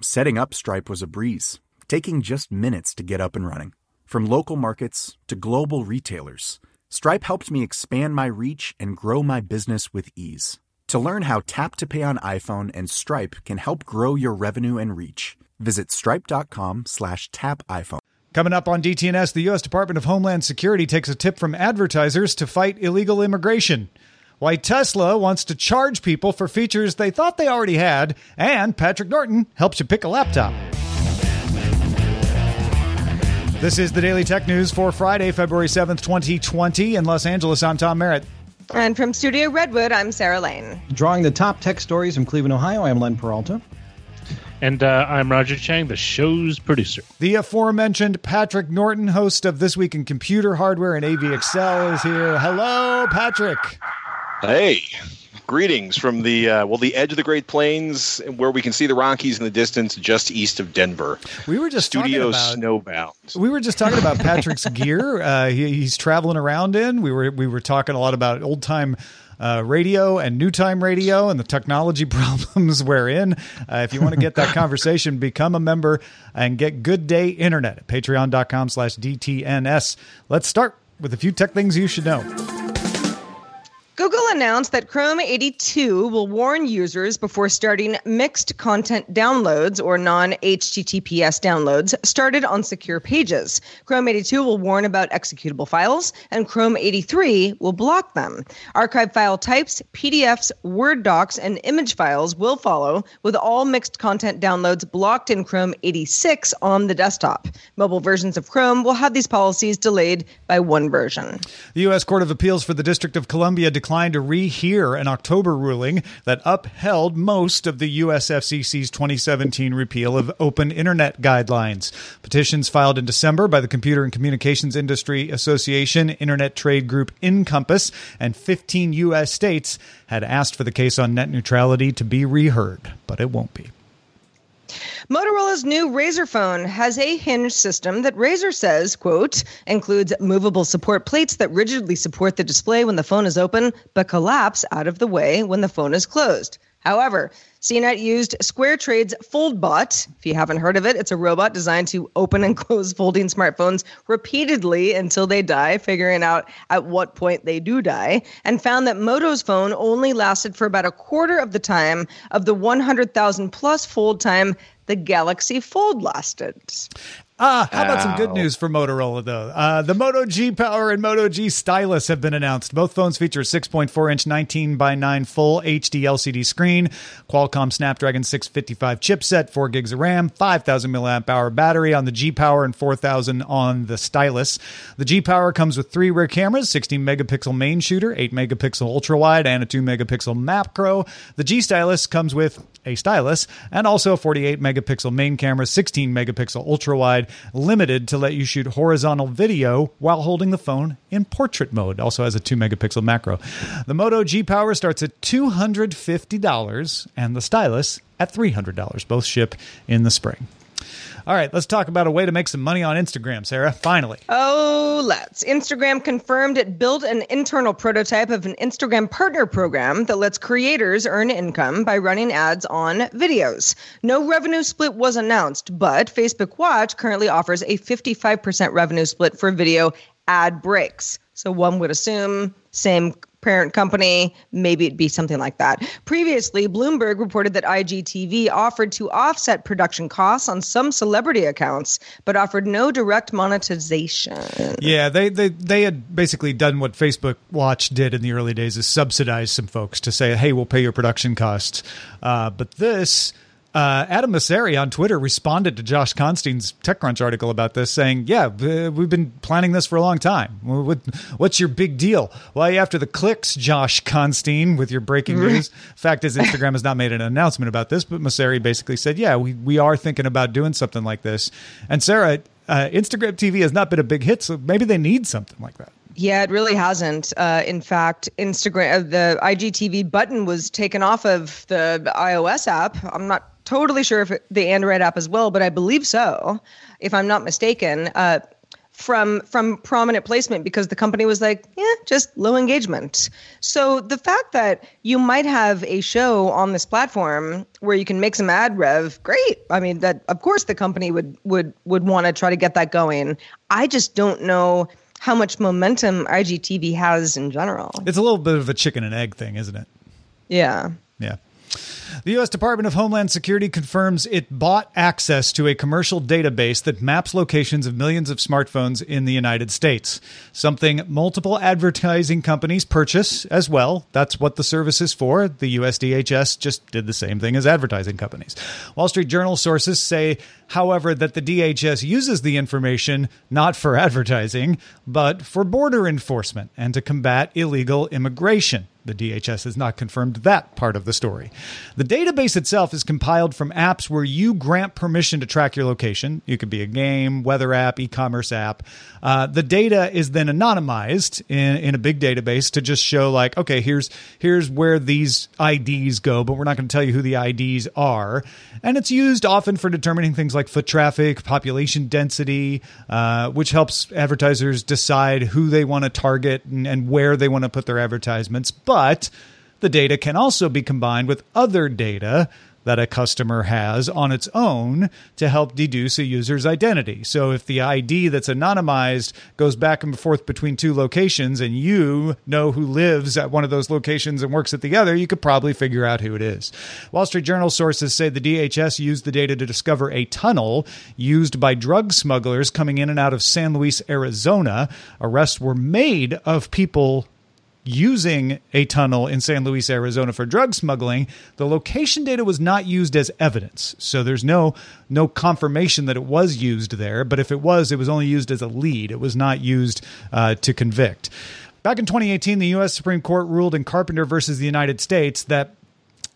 Setting up Stripe was a breeze, taking just minutes to get up and running. From local markets to global retailers, Stripe helped me expand my reach and grow my business with ease. To learn how Tap to Pay on iPhone and Stripe can help grow your revenue and reach, visit stripe.com slash tap iPhone. Coming up on DTNS, the U.S. Department of Homeland Security takes a tip from advertisers to fight illegal immigration. Why Tesla wants to charge people for features they thought they already had, and Patrick Norton helps you pick a laptop. This is the Daily Tech News for Friday, February 7th, 2020. In Los Angeles, I'm Tom Merritt. And from Studio Redwood, I'm Sarah Lane. Drawing the top tech stories from Cleveland, Ohio, I'm Len Peralta. And uh, I'm Roger Chang, the show's producer. The aforementioned Patrick Norton, host of This Week in Computer Hardware and AV Excel, is here. Hello, Patrick. Hey, greetings from the uh, well, the edge of the Great Plains, where we can see the Rockies in the distance, just east of Denver. We were just studio talking about, snowbound. We were just talking about Patrick's gear. Uh, he, he's traveling around in. We were we were talking a lot about old time. Uh, radio and new time radio and the technology problems we're in. Uh, if you want to get that conversation, become a member and get Good Day Internet at patreon.com slash DTNS. Let's start with a few tech things you should know. Google announced that Chrome 82 will warn users before starting mixed content downloads or non HTTPS downloads started on secure pages. Chrome 82 will warn about executable files, and Chrome 83 will block them. Archive file types, PDFs, Word docs, and image files will follow, with all mixed content downloads blocked in Chrome 86 on the desktop. Mobile versions of Chrome will have these policies delayed by one version. The U.S. Court of Appeals for the District of Columbia declined to rehear an October ruling that upheld most of the U.S. FCC's 2017 repeal of open internet guidelines. Petitions filed in December by the Computer and Communications Industry Association, Internet Trade Group INCOMPAS, and 15 U.S. states had asked for the case on net neutrality to be reheard, but it won't be. Motorola's new Razr phone has a hinge system that Razr says, quote, includes movable support plates that rigidly support the display when the phone is open, but collapse out of the way when the phone is closed. However, CNET used SquareTrade's FoldBot. If you haven't heard of it, it's a robot designed to open and close folding smartphones repeatedly until they die, figuring out at what point they do die, and found that Moto's phone only lasted for about a quarter of the time of the 100,000 plus fold time the Galaxy Fold lasted. Ah, how about some good news for Motorola though? Uh, the Moto G Power and Moto G Stylus have been announced. Both phones feature a 6.4 inch 19 by 9 full HD LCD screen, Qualcomm Snapdragon 655 chipset, 4 gigs of RAM, 5000 milliamp hour battery on the G Power and 4000 on the Stylus. The G Power comes with three rear cameras, 16 megapixel main shooter, 8 megapixel ultra wide, and a 2 megapixel macro. The G Stylus comes with a stylus and also a 48 megapixel main camera, 16 megapixel ultra wide limited to let you shoot horizontal video while holding the phone in portrait mode. Also has a 2 megapixel macro. The Moto G Power starts at $250 and the stylus at $300. Both ship in the spring. All right, let's talk about a way to make some money on Instagram, Sarah. Finally. Oh, let's. Instagram confirmed it built an internal prototype of an Instagram partner program that lets creators earn income by running ads on videos. No revenue split was announced, but Facebook Watch currently offers a 55% revenue split for video ad breaks. So one would assume same parent company, maybe it'd be something like that. Previously, Bloomberg reported that IGTV offered to offset production costs on some celebrity accounts, but offered no direct monetization. Yeah, they, they they had basically done what Facebook Watch did in the early days is subsidize some folks to say, hey, we'll pay your production costs. Uh, but this uh, Adam Mosseri on Twitter responded to Josh Constine's TechCrunch article about this, saying, "Yeah, we've been planning this for a long time. What's your big deal? Why after the clicks, Josh Constine, with your breaking news? Fact is, Instagram has not made an announcement about this, but Mosseri basically said, "Yeah, we we are thinking about doing something like this." And Sarah, uh, Instagram TV has not been a big hit, so maybe they need something like that. Yeah, it really hasn't. Uh, in fact, Instagram, uh, the IGTV button was taken off of the iOS app. I'm not totally sure if the Android app as well, but I believe so, if I'm not mistaken. Uh, from from prominent placement because the company was like, yeah, just low engagement. So the fact that you might have a show on this platform where you can make some ad rev, great. I mean, that of course the company would would would want to try to get that going. I just don't know how much momentum IGTV has in general. It's a little bit of a chicken and egg thing, isn't it? Yeah. Yeah. The U.S. Department of Homeland Security confirms it bought access to a commercial database that maps locations of millions of smartphones in the United States, something multiple advertising companies purchase as well. That's what the service is for. The USDHS just did the same thing as advertising companies. Wall Street Journal sources say, however, that the DHS uses the information not for advertising, but for border enforcement and to combat illegal immigration. The DHS has not confirmed that part of the story. The database itself is compiled from apps where you grant permission to track your location. You could be a game, weather app, e commerce app. Uh, the data is then anonymized in, in a big database to just show, like, okay, here's, here's where these IDs go, but we're not going to tell you who the IDs are. And it's used often for determining things like foot traffic, population density, uh, which helps advertisers decide who they want to target and, and where they want to put their advertisements. But but the data can also be combined with other data that a customer has on its own to help deduce a user's identity. So if the ID that's anonymized goes back and forth between two locations and you know who lives at one of those locations and works at the other, you could probably figure out who it is. Wall Street Journal sources say the DHS used the data to discover a tunnel used by drug smugglers coming in and out of San Luis, Arizona. Arrests were made of people using a tunnel in San Luis, Arizona for drug smuggling, the location data was not used as evidence. So there's no no confirmation that it was used there, but if it was, it was only used as a lead. It was not used uh, to convict. Back in 2018, the U.S. Supreme Court ruled in Carpenter versus the United States that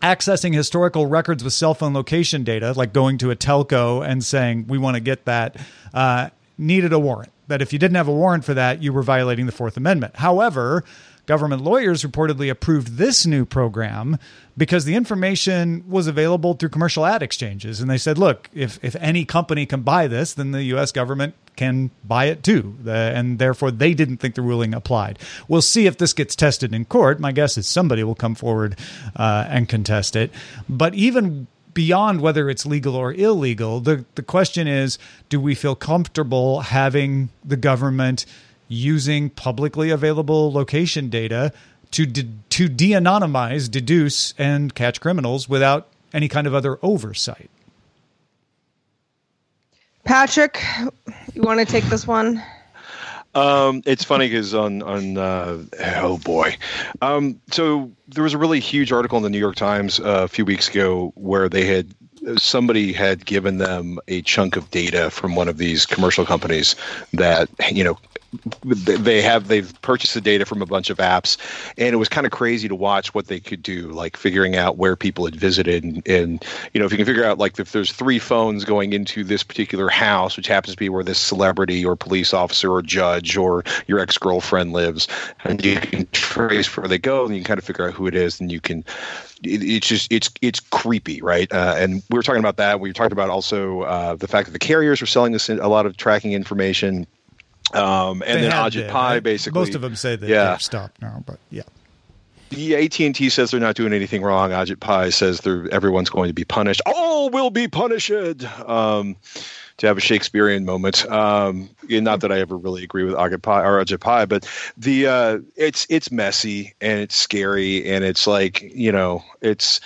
accessing historical records with cell phone location data, like going to a telco and saying, we want to get that, uh, needed a warrant. That if you didn't have a warrant for that, you were violating the Fourth Amendment. However, Government lawyers reportedly approved this new program because the information was available through commercial ad exchanges. And they said, look, if, if any company can buy this, then the U.S. government can buy it too. and therefore, they didn't think the ruling applied. We'll see if this gets tested in court. My guess is somebody will come forward uh, and contest it. But even beyond whether it's legal or illegal, the, the question is do we feel comfortable having the government? Using publicly available location data to de- to de-anonymize, deduce, and catch criminals without any kind of other oversight. Patrick, you want to take this one? Um, it's funny because on on uh, oh boy, um, so there was a really huge article in the New York Times uh, a few weeks ago where they had somebody had given them a chunk of data from one of these commercial companies that you know they have they've purchased the data from a bunch of apps and it was kind of crazy to watch what they could do like figuring out where people had visited. And, and, you know if you can figure out like if there's three phones going into this particular house which happens to be where this celebrity or police officer or judge or your ex-girlfriend lives and you can trace where they go and you can kind of figure out who it is and you can it, it's just it's it's creepy right? Uh, and we were talking about that. We talked about also uh, the fact that the carriers were selling this a lot of tracking information um, and they then Ajit Pai, basically. Most of them say that yeah. they've stopped now, but yeah. the AT&T says they're not doing anything wrong. Ajit Pai says they're everyone's going to be punished. All will be punished. Um, to have a Shakespearean moment. Um, not that I ever really agree with Ajit Pai or Ajit Pai, but the uh, it's it's messy and it's scary and it's like you know it's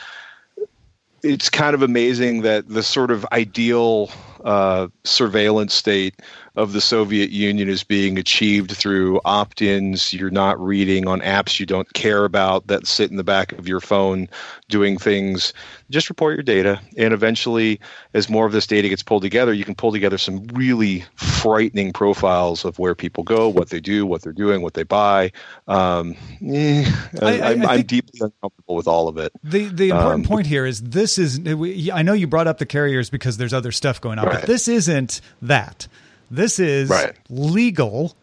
it's kind of amazing that the sort of ideal uh, surveillance state of the Soviet Union is being achieved through opt ins. You're not reading on apps you don't care about that sit in the back of your phone doing things. Just report your data. And eventually, as more of this data gets pulled together, you can pull together some really frightening profiles of where people go, what they do, what they're doing, what they buy. Um, eh, I, am deeply uncomfortable with all of it. The, the important um, point here is this is, I know you brought up the carriers because there's other stuff going on, right. but this isn't that. This is right. legal.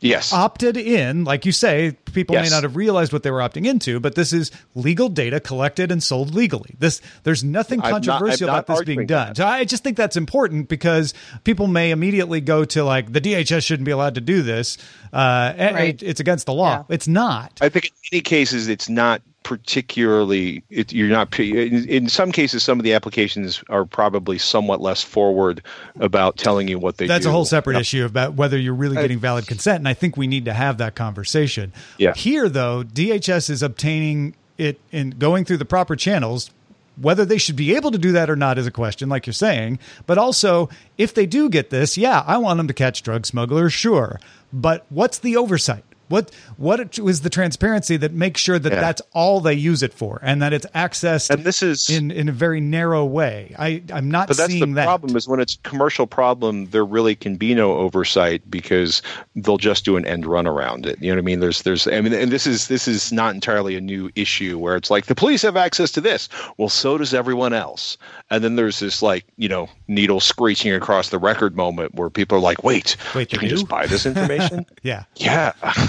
Yes. Opted in, like you say, people yes. may not have realized what they were opting into, but this is legal data collected and sold legally. This there's nothing controversial not, about this being done. That. So I just think that's important because people may immediately go to like the DHS shouldn't be allowed to do this. Uh, right. it, it's against the law. Yeah. It's not. I think in many cases it's not particularly it, you're not in, in, some cases some of the applications are probably somewhat less forward about telling you what they do. that's do. a whole separate issue about whether you're really getting valid consent and i think we need to have that conversation yeah. here though dhs is obtaining it and going through the proper channels whether they should be able to do that or not is a question, like you're saying. But also, if they do get this, yeah, I want them to catch drug smugglers, sure. But what's the oversight? What what was the transparency that makes sure that yeah. that's all they use it for, and that it's accessed and this is in in a very narrow way? I I'm not. But that's the that. problem is when it's commercial problem, there really can be no oversight because they'll just do an end run around it. You know what I mean? There's there's I mean, and this is this is not entirely a new issue where it's like the police have access to this. Well, so does everyone else. And then there's this like you know needle screeching across the record moment where people are like, wait, wait, you can do? just buy this information? yeah, yeah.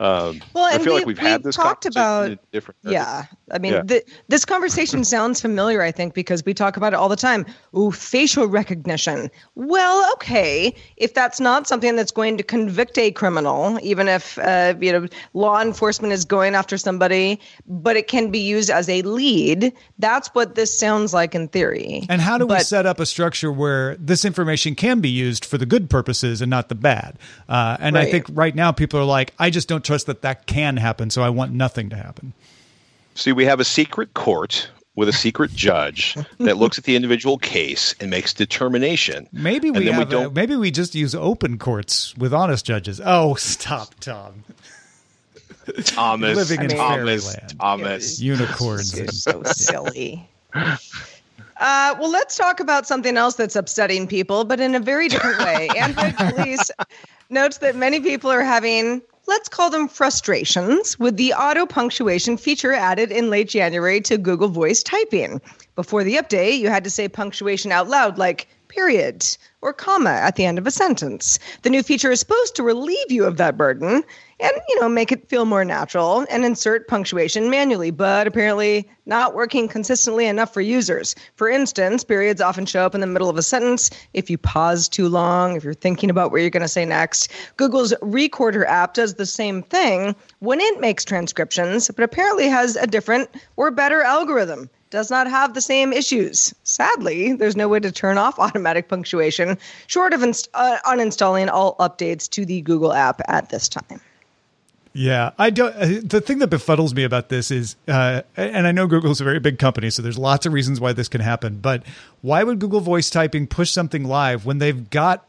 um, well, I feel we, like we've, had this talked about different. Yeah, I mean, yeah. The, this conversation sounds familiar. I think because we talk about it all the time. Ooh, facial recognition. Well, okay, if that's not something that's going to convict a criminal, even if uh, you know law enforcement is going after somebody, but it can be used as a lead. That's what this sounds like in theory. And how do but, we set up a structure where this information can be used for the good purposes and not the bad? Uh, and right. I think right now people are like, I just don't trust that that can happen, so I want nothing to happen. See, we have a secret court with a secret judge that looks at the individual case and makes determination. Maybe we, have we a, maybe we just use open courts with honest judges. Oh, stop, Tom. Thomas, living in Thomas, fairyland. Thomas, unicorns. You're so silly. Uh, well, let's talk about something else that's upsetting people, but in a very different way. Android Police notes that many people are having, let's call them frustrations, with the auto punctuation feature added in late January to Google Voice typing. Before the update, you had to say punctuation out loud, like period or comma at the end of a sentence. The new feature is supposed to relieve you of that burden and you know make it feel more natural and insert punctuation manually but apparently not working consistently enough for users for instance periods often show up in the middle of a sentence if you pause too long if you're thinking about what you're going to say next google's recorder app does the same thing when it makes transcriptions but apparently has a different or better algorithm does not have the same issues. Sadly, there's no way to turn off automatic punctuation, short of inst- uh, uninstalling all updates to the Google app at this time. Yeah, I don't. Uh, the thing that befuddles me about this is, uh, and I know Google's a very big company, so there's lots of reasons why this can happen. But why would Google Voice Typing push something live when they've got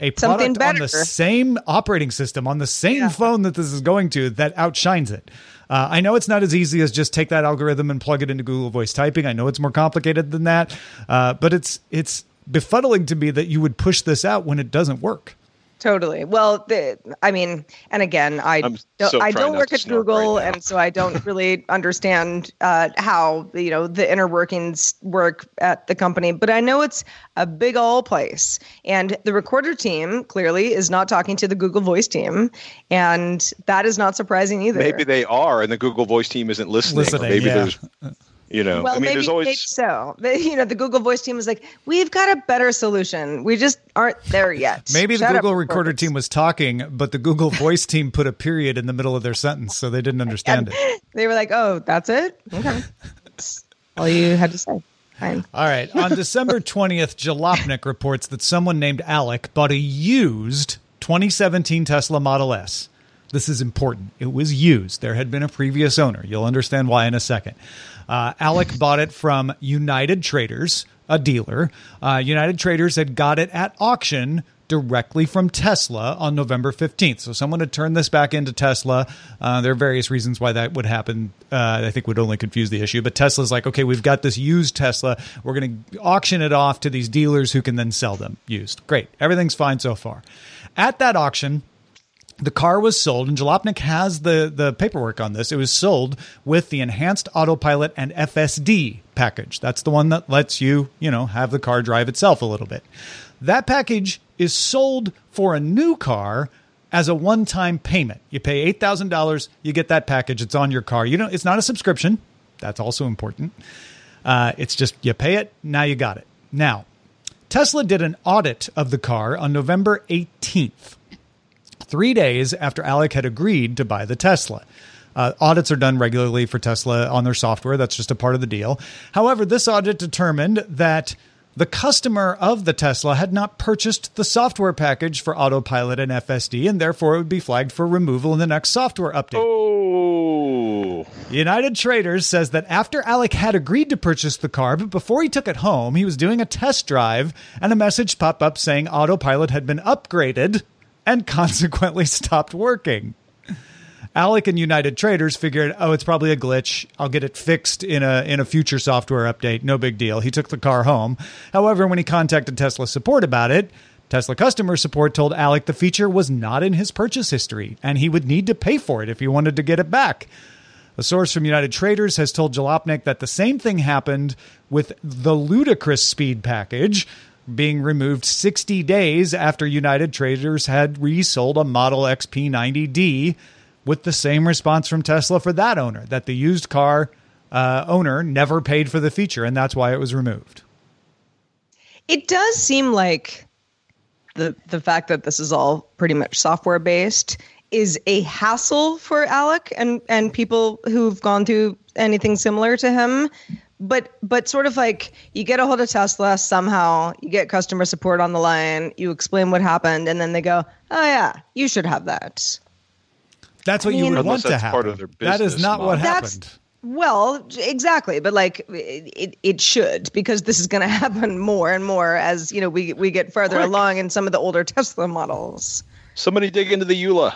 a product on the same operating system on the same yeah. phone that this is going to that outshines it? Uh, I know it's not as easy as just take that algorithm and plug it into Google Voice Typing. I know it's more complicated than that, uh, but it's it's befuddling to me that you would push this out when it doesn't work. Totally. Well, the, I mean, and again, I don't, so I don't work at Google, right and so I don't really understand uh, how you know the inner workings work at the company. But I know it's a big old place, and the recorder team clearly is not talking to the Google Voice team, and that is not surprising either. Maybe they are, and the Google Voice team isn't listening. listening maybe yeah. there's You know, Well, I mean, maybe, there's always maybe so. The, you know, the Google Voice team was like, "We've got a better solution. We just aren't there yet." Maybe the Shut up, Google Recorder reporters. team was talking, but the Google Voice team put a period in the middle of their sentence, so they didn't understand it. They were like, "Oh, that's it. Okay, That's all you had to say." All right. On December 20th, Jalopnik reports that someone named Alec bought a used 2017 Tesla Model S. This is important. It was used. There had been a previous owner. You'll understand why in a second. Uh, Alec bought it from United Traders, a dealer. Uh, United Traders had got it at auction directly from Tesla on November 15th. So someone had turned this back into Tesla. Uh, there are various reasons why that would happen. Uh, I think would only confuse the issue. But Tesla's like, okay, we've got this used Tesla. We're going to auction it off to these dealers who can then sell them used. Great. Everything's fine so far. At that auction, the car was sold, and Jalopnik has the, the paperwork on this. It was sold with the enhanced autopilot and FSD package. That's the one that lets you, you know, have the car drive itself a little bit. That package is sold for a new car as a one-time payment. You pay eight thousand dollars, you get that package. It's on your car. You know, it's not a subscription. That's also important. Uh, it's just you pay it, now you got it. Now, Tesla did an audit of the car on November 18th three days after Alec had agreed to buy the Tesla. Uh, audits are done regularly for Tesla on their software. That's just a part of the deal. However, this audit determined that the customer of the Tesla had not purchased the software package for autopilot and FSD, and therefore it would be flagged for removal in the next software update. oh, United Traders says that after Alec had agreed to purchase the car, but before he took it home, he was doing a test drive and a message popped up saying autopilot had been upgraded and consequently stopped working. Alec and United Traders figured, oh, it's probably a glitch. I'll get it fixed in a in a future software update. No big deal. He took the car home. However, when he contacted Tesla support about it, Tesla customer support told Alec the feature was not in his purchase history and he would need to pay for it if he wanted to get it back. A source from United Traders has told Jalopnik that the same thing happened with the ludicrous speed package being removed 60 days after United Traders had resold a Model X P90D with the same response from Tesla for that owner that the used car uh, owner never paid for the feature and that's why it was removed. It does seem like the the fact that this is all pretty much software based is a hassle for Alec and and people who've gone through anything similar to him. But but sort of like you get a hold of Tesla somehow, you get customer support on the line, you explain what happened, and then they go, "Oh yeah, you should have that." That's what I you mean- would want Unless to that's happen. part of their that is business not what model. That's- happened. Well, exactly, but like it, it, it should because this is going to happen more and more as you know we we get further Quick. along in some of the older Tesla models. somebody dig into the EULA.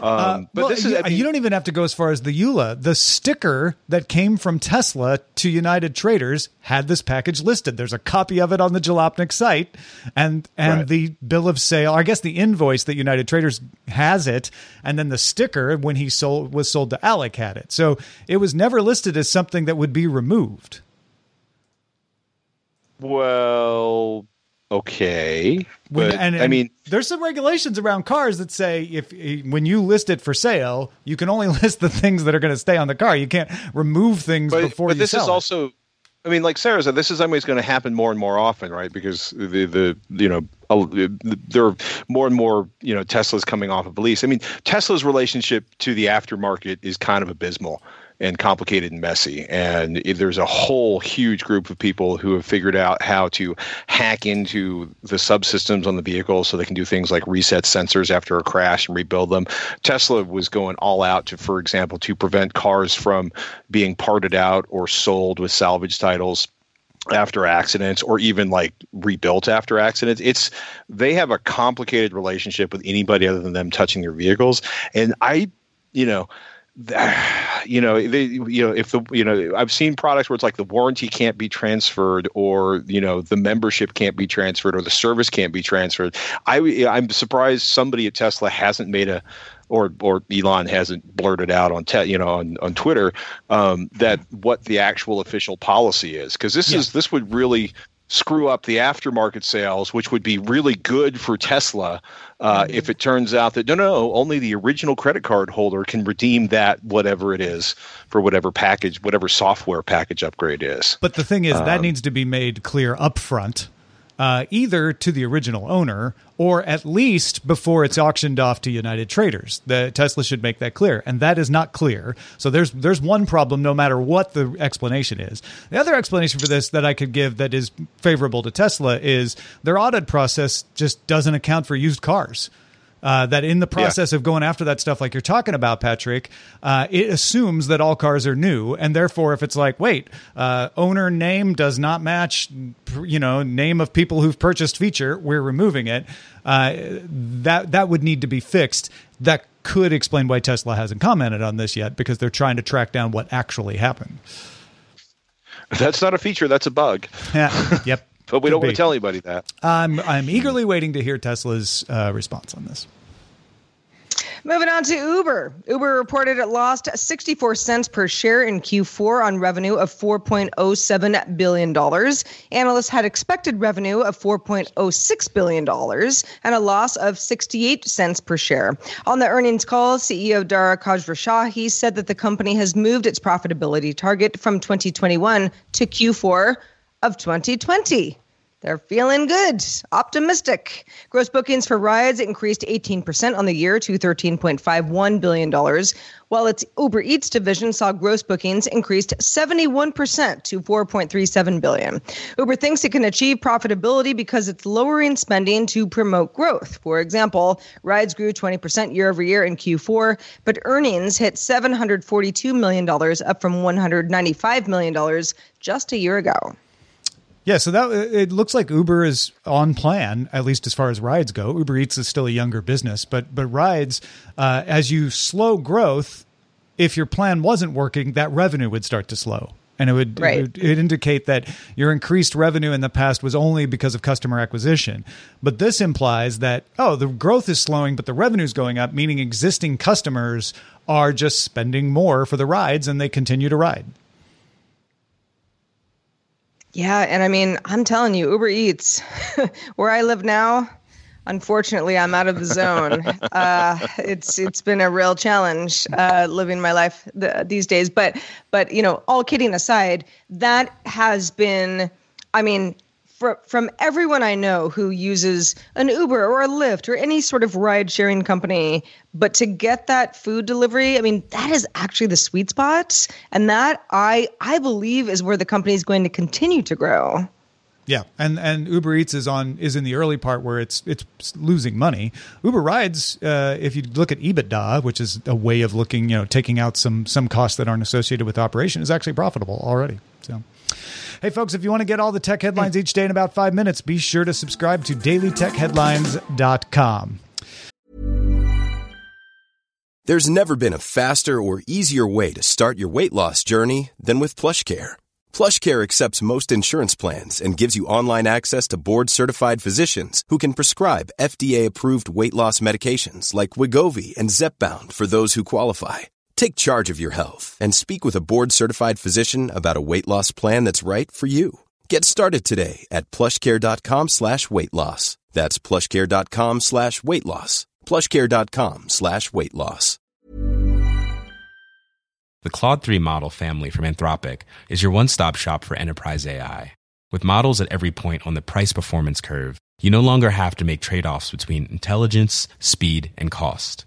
Um, Uh, but well, this is you, I mean, you don't even have to go as far as the EULA. The sticker that came from Tesla to United Traders had this package listed. There's a copy of it on the Jalopnik site, and and Right. the bill of sale. I guess the invoice that United Traders has it, and then the sticker when he sold was sold to Alec had it. So it was never listed as something that would be removed. well, okay, When- but and, I mean, there's some regulations around cars that say if when you list it for sale, you can only list the things that are going to stay on the car. You can't remove things but, before but this is it. also i mean like sarah said this is always going to happen more and more often right because the the you know there are more and more you know teslas coming off of lease i mean tesla's relationship to the aftermarket is kind of abysmal and complicated and messy. And there's a whole huge group of people who have figured out how to hack into the subsystems on the vehicle so they can do things like reset sensors after a crash and rebuild them. Tesla was going all out to for example to prevent cars from being parted out or sold with salvage titles after accidents or even like rebuilt after accidents. It's they have a complicated relationship with anybody other than them touching their vehicles. And i you know you know they you know if the you know i've seen products where it's like the warranty can't be transferred or you know the membership can't be transferred or the service can't be transferred. I i'm surprised somebody at tesla hasn't made a or or Elon hasn't blurted out on te- you know on on Twitter um, that what the actual official policy is. Because this is this would really screw up the aftermarket sales, which would be really good for Tesla uh, mm-hmm. if it turns out that no, no, only the original credit card holder can redeem that whatever it is for whatever package, whatever software package upgrade is. But the thing is, um, that needs to be made clear upfront uh, either to the original owner or at least before it's auctioned off to United Traders. The Tesla should make that clear, and that is not clear. So there's there's one problem, no matter what the explanation is. The other explanation for this that I could give that is favorable to Tesla is their audit process just doesn't account for used cars. Uh, that in the process yeah. of going after that stuff, like you're talking about, Patrick, uh, it assumes that all cars are new, and therefore, if it's like, wait, uh, owner name does not match, you know, name of people who've purchased feature, we're removing it. Uh, that that would need to be fixed. That could explain why Tesla hasn't commented on this yet, because they're trying to track down what actually happened. That's not a feature. That's a bug. Yeah. yep but we don't want to tell anybody that. I'm I'm eagerly waiting to hear Tesla's uh, response on this. Moving on to Uber. Uber reported it lost 64 cents per share in Q4 on revenue of $4.07 billion. Analysts had expected revenue of $4.06 billion and a loss of 68 cents per share. On the earnings call, CEO Dara Khosrowshahi said that the company has moved its profitability target from 2021 to Q4 of 2020. They're feeling good, optimistic. Gross bookings for rides increased 18% on the year to $13.51 billion, while its Uber Eats division saw gross bookings increased 71% to 4.37 billion. Uber thinks it can achieve profitability because it's lowering spending to promote growth. For example, rides grew 20% year over year in Q4, but earnings hit $742 million, up from $195 million just a year ago. Yeah, so that it looks like Uber is on plan, at least as far as rides go. Uber Eats is still a younger business, but but rides, uh, as you slow growth, if your plan wasn't working, that revenue would start to slow. And it would, right. it would indicate that your increased revenue in the past was only because of customer acquisition. But this implies that, oh, the growth is slowing, but the revenue is going up, meaning existing customers are just spending more for the rides and they continue to ride. Yeah, and I mean, I'm telling you, Uber Eats, where I live now, unfortunately, I'm out of the zone. uh, it's it's been a real challenge uh, living my life th- these days. But but you know, all kidding aside, that has been, I mean, for, from everyone I know who uses an Uber or a Lyft or any sort of ride sharing company, but to get that food delivery, I mean, that is actually the sweet spot. And that I I believe is where the company is going to continue to grow. Yeah, and and Uber Eats is on is in the early part where it's it's losing money. Uber Rides, uh, if you look at EBITDA, which is a way of looking, you know, taking out some some costs that aren't associated with operation, is actually profitable already. So. Hey, folks, if you want to get all the tech headlines each day in about five minutes, be sure to subscribe to dailytechheadlines.com. There's never been a faster or easier way to start your weight loss journey than with PlushCare. PlushCare accepts most insurance plans and gives you online access to board certified physicians who can prescribe FDA approved weight loss medications like Wegovy and Zepbound for those who qualify Take charge of your health and speak with a board certified physician about a weight loss plan that's right for you. Get started today at plushcare.com slash weight loss. That's plushcare.com slash weight loss. Plushcare.com slash weight loss. The Claude 3 model family from Anthropic is your one stop shop for enterprise AI. With models at every point on the price performance curve, you no longer have to make trade offs between intelligence, speed, and cost.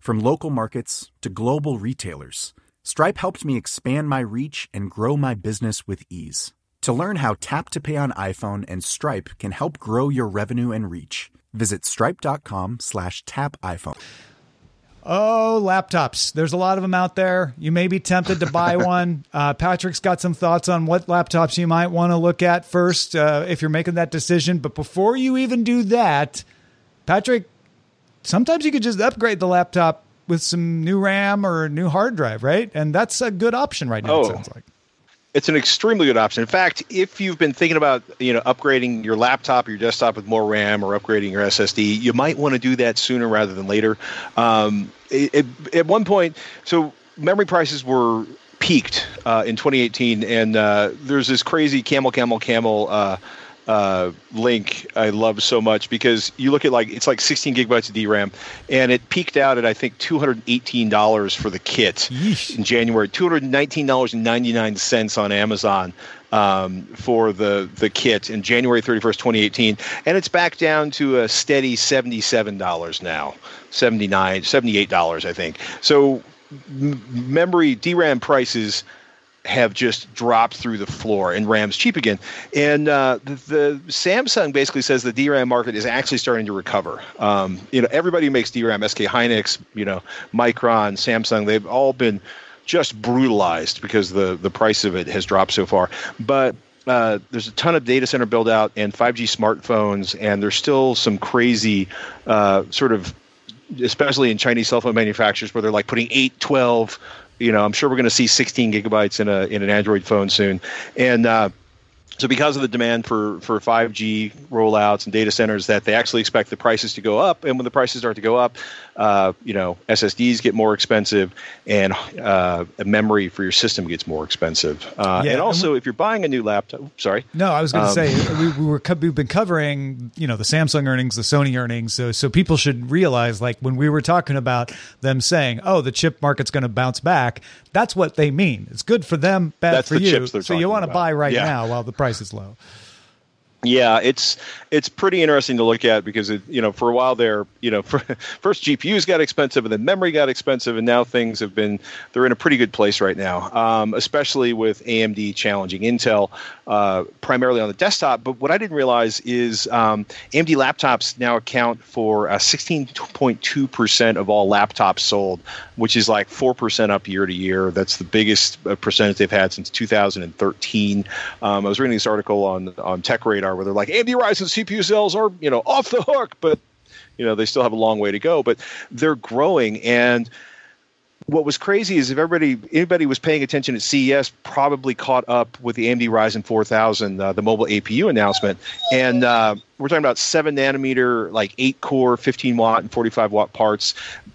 From local markets to global retailers, Stripe helped me expand my reach and grow my business with ease. To learn how Tap to Pay on iPhone and Stripe can help grow your revenue and reach, visit stripe.com slash tap iPhone. Oh, laptops. There's a lot of them out there. You may be tempted to buy one. Uh, Patrick's got some thoughts on what laptops you might want to look at first uh, if you're making that decision. But before you even do that, Patrick, sometimes you could just upgrade the laptop with some new RAM or a new hard drive, right? And that's a good option right now, Oh. it sounds like. It's an extremely good option. In fact, if you've been thinking about you know upgrading your laptop or your desktop with more RAM or upgrading your SSD, you might want to do that sooner rather than later. Um, it, it, at one point, so memory prices were peaked uh, in 2018, and uh, there's this crazy camel, camel, camel. Uh, uh, link I love so much because you look at like it's like 16 gigabytes of DRAM, and it peaked out at I think 218 dollars for the kit in January. 219 dollars and 99 cents on Amazon um, for the the kit in January 31st, 2018, and it's back down to a steady 77 dollars now, 79, 78 dollars I think. So m- memory DRAM prices have just dropped through the floor and RAM's cheap again. And uh, the, the Samsung basically says the DRAM market is actually starting to recover. Um, you know, everybody who makes DRAM, SK Hynix, you know, Micron, Samsung, they've all been just brutalized because the the price of it has dropped so far. But uh, there's a ton of data center build out and 5G smartphones, and there's still some crazy uh, sort of especially in Chinese cell phone manufacturers, where they're like putting 8, 12. You know, I'm sure we're going to see 16 gigabytes in a in an Android phone soon, and uh, so because of the demand for for 5G rollouts and data centers, that they actually expect the prices to go up, and when the prices start to go up, uh, you know, SSDs get more expensive, and uh, memory for your system gets more expensive. Uh, Yeah, and and also, if you're buying a new laptop, sorry, No, I was going to Um, say we, we were we've been covering you know the Samsung earnings, the Sony earnings, so so people should realize like when we were talking about them saying, oh, the chip market's going to bounce back, that's what they mean. It's good for them, bad That's for the you. chips they're So you want to buy right Yeah. now while the price is low. Yeah, it's it's pretty interesting to look at because it you know for a while there you know for, first GPUs got expensive and then memory got expensive and now things have been they're in a pretty good place right now, um, especially with AMD challenging Intel uh, primarily on the desktop. But what I didn't realize is um, AMD laptops now account for uh, 16.2 percent of all laptops sold, which is like four percent up year to year. That's the biggest uh, percentage they've had since 2013. Um, I was reading this article on on Tech Radar where they're like AMD Ryzen CPU are you know off the hook, but you know they still have a long way to go, but they're growing. And what was crazy is if everybody anybody was paying attention at CES probably caught up with the AMD Ryzen 4000 uh, the mobile APU announcement. And uh, we're talking about 7 nanometer like 8 core 15 watt and 45 watt parts.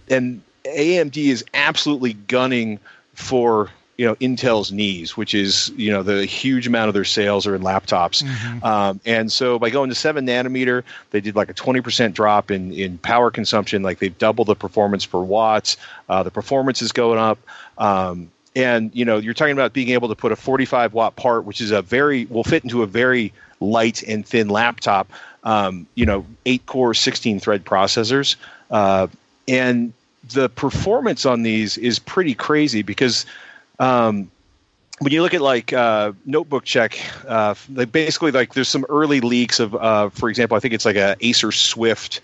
And AMD is absolutely gunning for you know Intel's knees, which is you know the huge amount of their sales are in laptops, um, and so by going to seven nanometer, they did like a twenty percent drop in in power consumption. Like they've doubled the performance per watts. Uh, the performance is going up. Um, and you know you're talking about being able to put a 45 watt part, which is a very will fit into a very light and thin laptop. Um, you know, eight core, 16 thread processors, uh, and the performance on these is pretty crazy because um, when you look at like uh, notebook check uh, like basically like there's some early leaks of uh, for example i think it's like a acer swift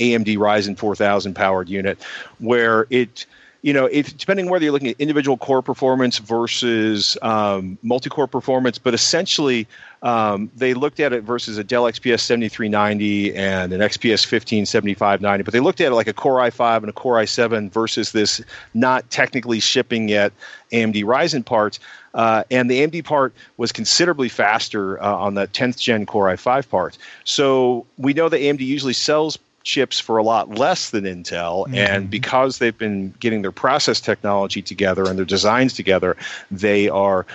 amd ryzen 4000 powered unit where it you know if depending whether you're looking at individual core performance versus um, multi-core performance but essentially um, they looked at it versus a dell xps 7390 and an xps 15 7590 but they looked at it like a core i5 and a core i7 versus this not technically shipping yet amd ryzen part uh, and the AMD part was considerably faster uh, on the 10th gen Core i5 part. So we know that AMD usually sells chips for a lot less than Intel, and because they've been getting their process technology together and their designs together, they are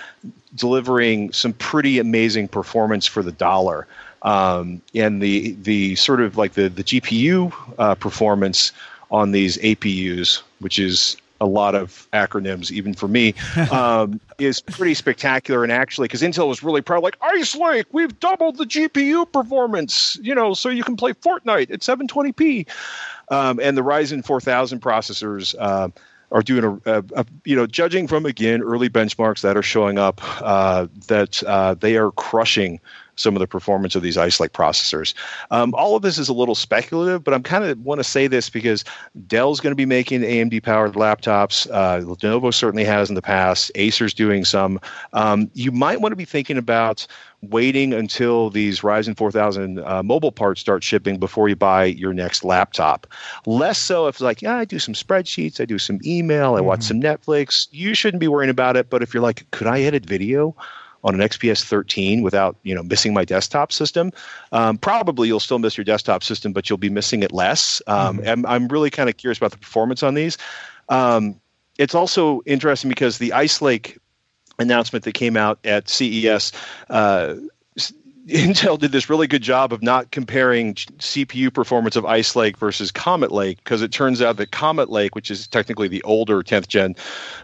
delivering some pretty amazing performance for the dollar. Um, and the the sort of like the the GPU uh, performance on these APUs, which is a lot of acronyms, even for me, um, is pretty spectacular. And actually, because Intel was really proud, like Ice Lake, we've doubled the GPU performance, you know, so you can play Fortnite at 720p. Um, and the Ryzen 4000 processors. Uh, are doing a, a, a, you know judging from again early benchmarks that are showing up uh, that uh, they are crushing some of the performance of these Ice Lake processors. Um, all of this is a little speculative, but I'm kind of want to say this because Dell's going to be making AMD powered laptops. Uh, Lenovo certainly has in the past. Acer's doing some. Um, you might want to be thinking about waiting until these Ryzen 4000 uh, mobile parts start shipping before you buy your next laptop. Less so if like, yeah, I do some spreadsheets, I do some email, I watch mm-hmm. some Netflix. You shouldn't be worrying about it. But if you're like, could I edit video? On an XPS 13 without you know missing my desktop system. Um, probably you'll still miss your desktop system, but you'll be missing it less. Um, mm-hmm. I'm, I'm really kind of curious about the performance on these. Um, it's also interesting because the Ice Lake announcement that came out at CES. Uh, Intel did this really good job of not comparing CPU performance of Ice Lake versus Comet Lake because it turns out that Comet Lake, which is technically the older 10th gen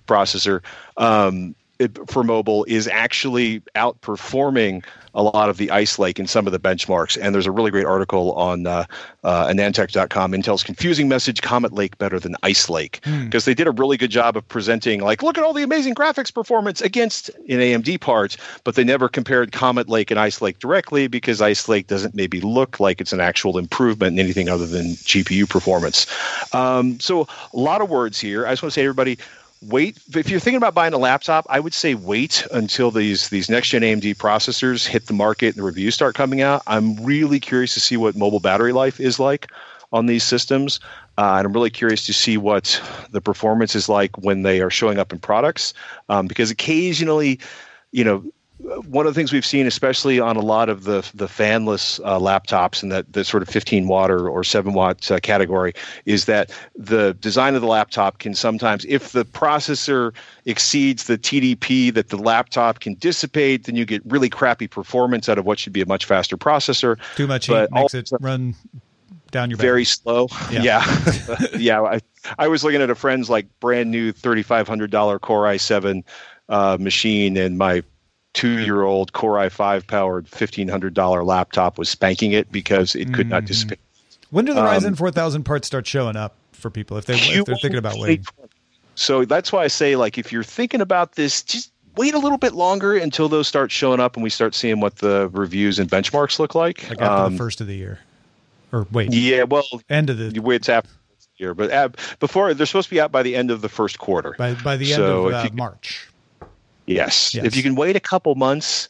processor, um, for mobile is actually outperforming a lot of the Ice Lake in some of the benchmarks. And there's a really great article on uh, uh, AnandTech.com. Intel's confusing message: Comet Lake better than Ice Lake, because hmm. they did a really good job of presenting, like, look at all the amazing graphics performance against an AMD part, but they never compared Comet Lake and Ice Lake directly because Ice Lake doesn't maybe look like it's an actual improvement in anything other than GPU performance. Um, so a lot of words here. I just want to say, everybody wait if you're thinking about buying a laptop i would say wait until these these next gen amd processors hit the market and the reviews start coming out. I'm really curious to see what mobile battery life is like on these systems uh, and i'm really curious to see what the performance is like when they are showing up in products um, because occasionally you know one of the things we've seen, especially on a lot of the the fanless uh, laptops in that the sort of 15 watt or, or 7 watt uh, category, is that the design of the laptop can sometimes, if the processor exceeds the TDP that the laptop can dissipate, then you get really crappy performance out of what should be a much faster processor. Too much heat makes it run down your very slow. Yeah, yeah. yeah I, I was looking at a friend's like brand new $3,500 Core i7 uh, machine, and my two year old Core i5 powered $1,500 laptop was spanking it because it could mm. not dissipate. When do the um, Ryzen 4000 parts start showing up for people if, they, if they're thinking about waiting? So that's why I say, like, if you're thinking about this, just wait a little bit longer until those start showing up and we start seeing what the reviews and benchmarks look like. Like after um, the first of the year. Or wait. Yeah, well, end of the it's after year, but uh, before they're supposed to be out by the end of the first quarter. By, by the end so of uh, March. Yes. yes. If you can wait a couple months,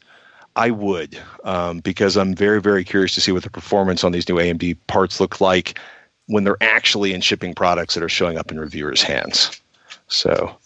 I would, um, because I'm very, very curious to see what the performance on these new AMD parts look like when they're actually in shipping products that are showing up in reviewers' hands. So,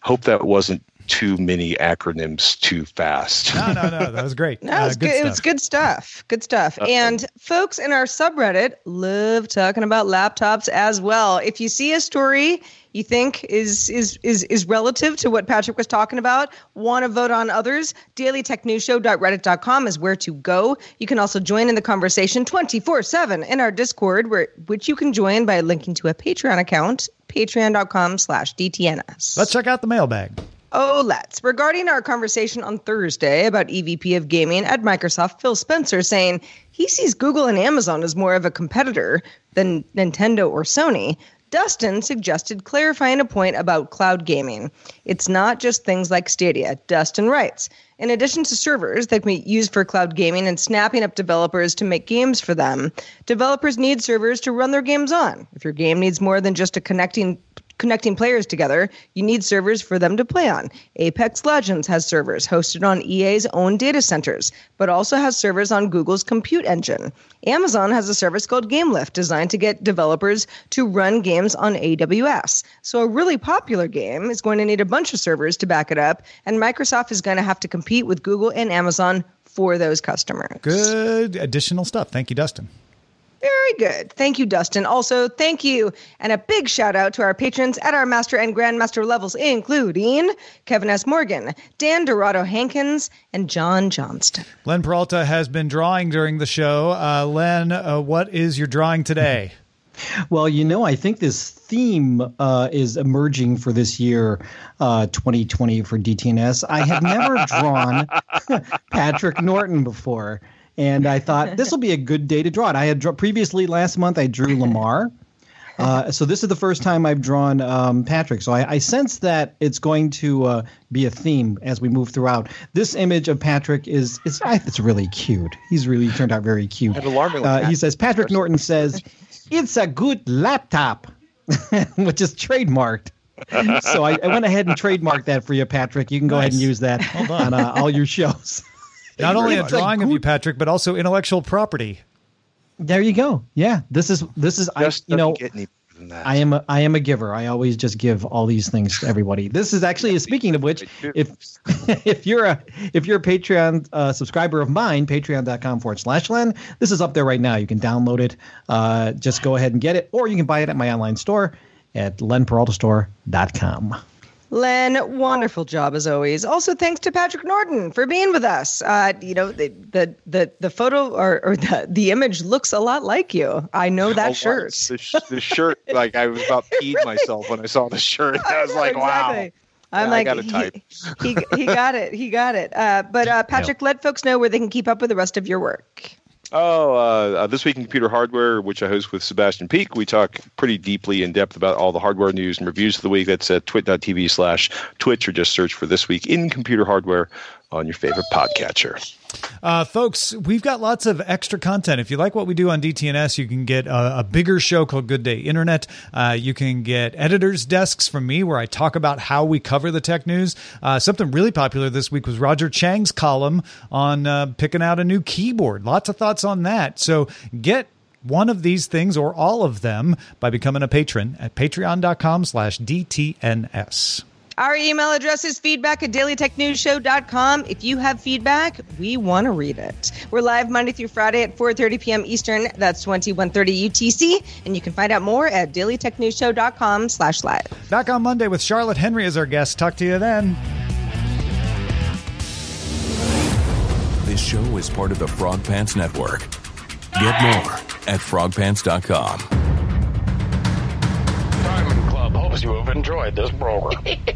hope that wasn't too many acronyms too fast. no, no, no. That was great. no, uh, good, good it was good stuff. Good stuff. Okay. And folks in our subreddit love talking about laptops as well. If you see a story you think is is is is relative to what Patrick was talking about, want to vote on others, dailytechnewsshow.reddit.com is where to go. You can also join in the conversation 24/7 in our Discord where which you can join by linking to a Patreon account, patreon.com slash DTNS. Let's check out the mailbag. Oh, let's. Regarding our conversation on Thursday about EVP of gaming at Microsoft, Phil Spencer saying he sees Google and Amazon as more of a competitor than Nintendo or Sony. Dustin suggested clarifying a point about cloud gaming. It's not just things like Stadia. Dustin writes In addition to servers that can be used for cloud gaming and snapping up developers to make games for them, developers need servers to run their games on. If your game needs more than just a connecting connecting players together, you need servers for them to play on. Apex Legends has servers hosted on EA's own data centers, but also has servers on Google's compute engine. Amazon has a service called GameLift designed to get developers to run games on AWS. So a really popular game is going to need a bunch of servers to back it up, and Microsoft is going to have to compete with Google and Amazon for those customers. Good additional stuff. Thank you, Dustin. Very good. Thank you, Dustin. Also, thank you. And a big shout out to our patrons at our Master and Grandmaster levels, including Kevin S. Morgan, Dan Dorado Hankins, and John Johnston. Len Peralta has been drawing during the show. Uh, Len, uh, what is your drawing today? Well, you know, I think this theme uh, is emerging for this year, uh, 2020 for DTNS. I have never drawn Patrick Norton before, and I thought this will be a good day to draw it. I had draw- previously last month I drew Lamar. Uh, so this is the first time I've drawn um, Patrick. So I, I, sense that it's going to uh, be a theme as we move throughout. This image of Patrick is is it's really cute. He's really turned out very cute. Uh, he says Patrick Norton says it's a good laptop, which is trademarked. so I, I, went ahead and trademarked that for you, Patrick. You can go nice. ahead and use that on, on uh, all your shows. Not only a drawing of you, Patrick, but also intellectual property. There you go. Yeah, this is this is just I, you know I am a, I am a giver. I always just give all these things to everybody. This is actually speaking of which, if if you're a if you're a Patreon uh, subscriber of mine, patreon.com forward slash Len, this is up there right now. You can download it. Uh, just go ahead and get it, or you can buy it at my online store at lenperaltastore.com. Len, wonderful job as always. Also, thanks to Patrick Norton for being with us. Uh, you know, the the the, the photo or, or the, the image looks a lot like you. I know that oh, shirt. The, sh- the, shirt, like I was about peed really? myself when I saw the shirt. I was like, exactly. wow. I'm yeah, like, he, he, he, got it. He got it. Uh, but uh, Patrick, let folks know where they can keep up with the rest of your work. Oh, uh, uh, this week in computer hardware, which I host with Sebastian Peak, we talk pretty deeply in depth about all the hardware news and reviews of the week. That's at twit.tv slash twitch, or just search for this week in computer hardware on your favorite podcatcher. Uh, folks, we've got lots of extra content. If you like what we do on DTNS, you can get a, a bigger show called Good Day Internet. Uh, you can get editors' desks from me where I talk about how we cover the tech news. Uh, something really popular this week was Roger Chang's column on uh, picking out a new keyboard. Lots of thoughts on that. So get one of these things or all of them by becoming a patron at patreon.com slash DTNS. Our email address is feedback at dailytechnewsshow.com. If you have feedback, we want to read it. We're live Monday through Friday at 4.30 p.m. Eastern. That's 2130 UTC. And you can find out more at dailytechnewsshow.com slash live. Back on Monday with Charlotte Henry as our guest. Talk to you then. This show is part of the Frog Pants Network. Get more at frogpants.com you have enjoyed this program.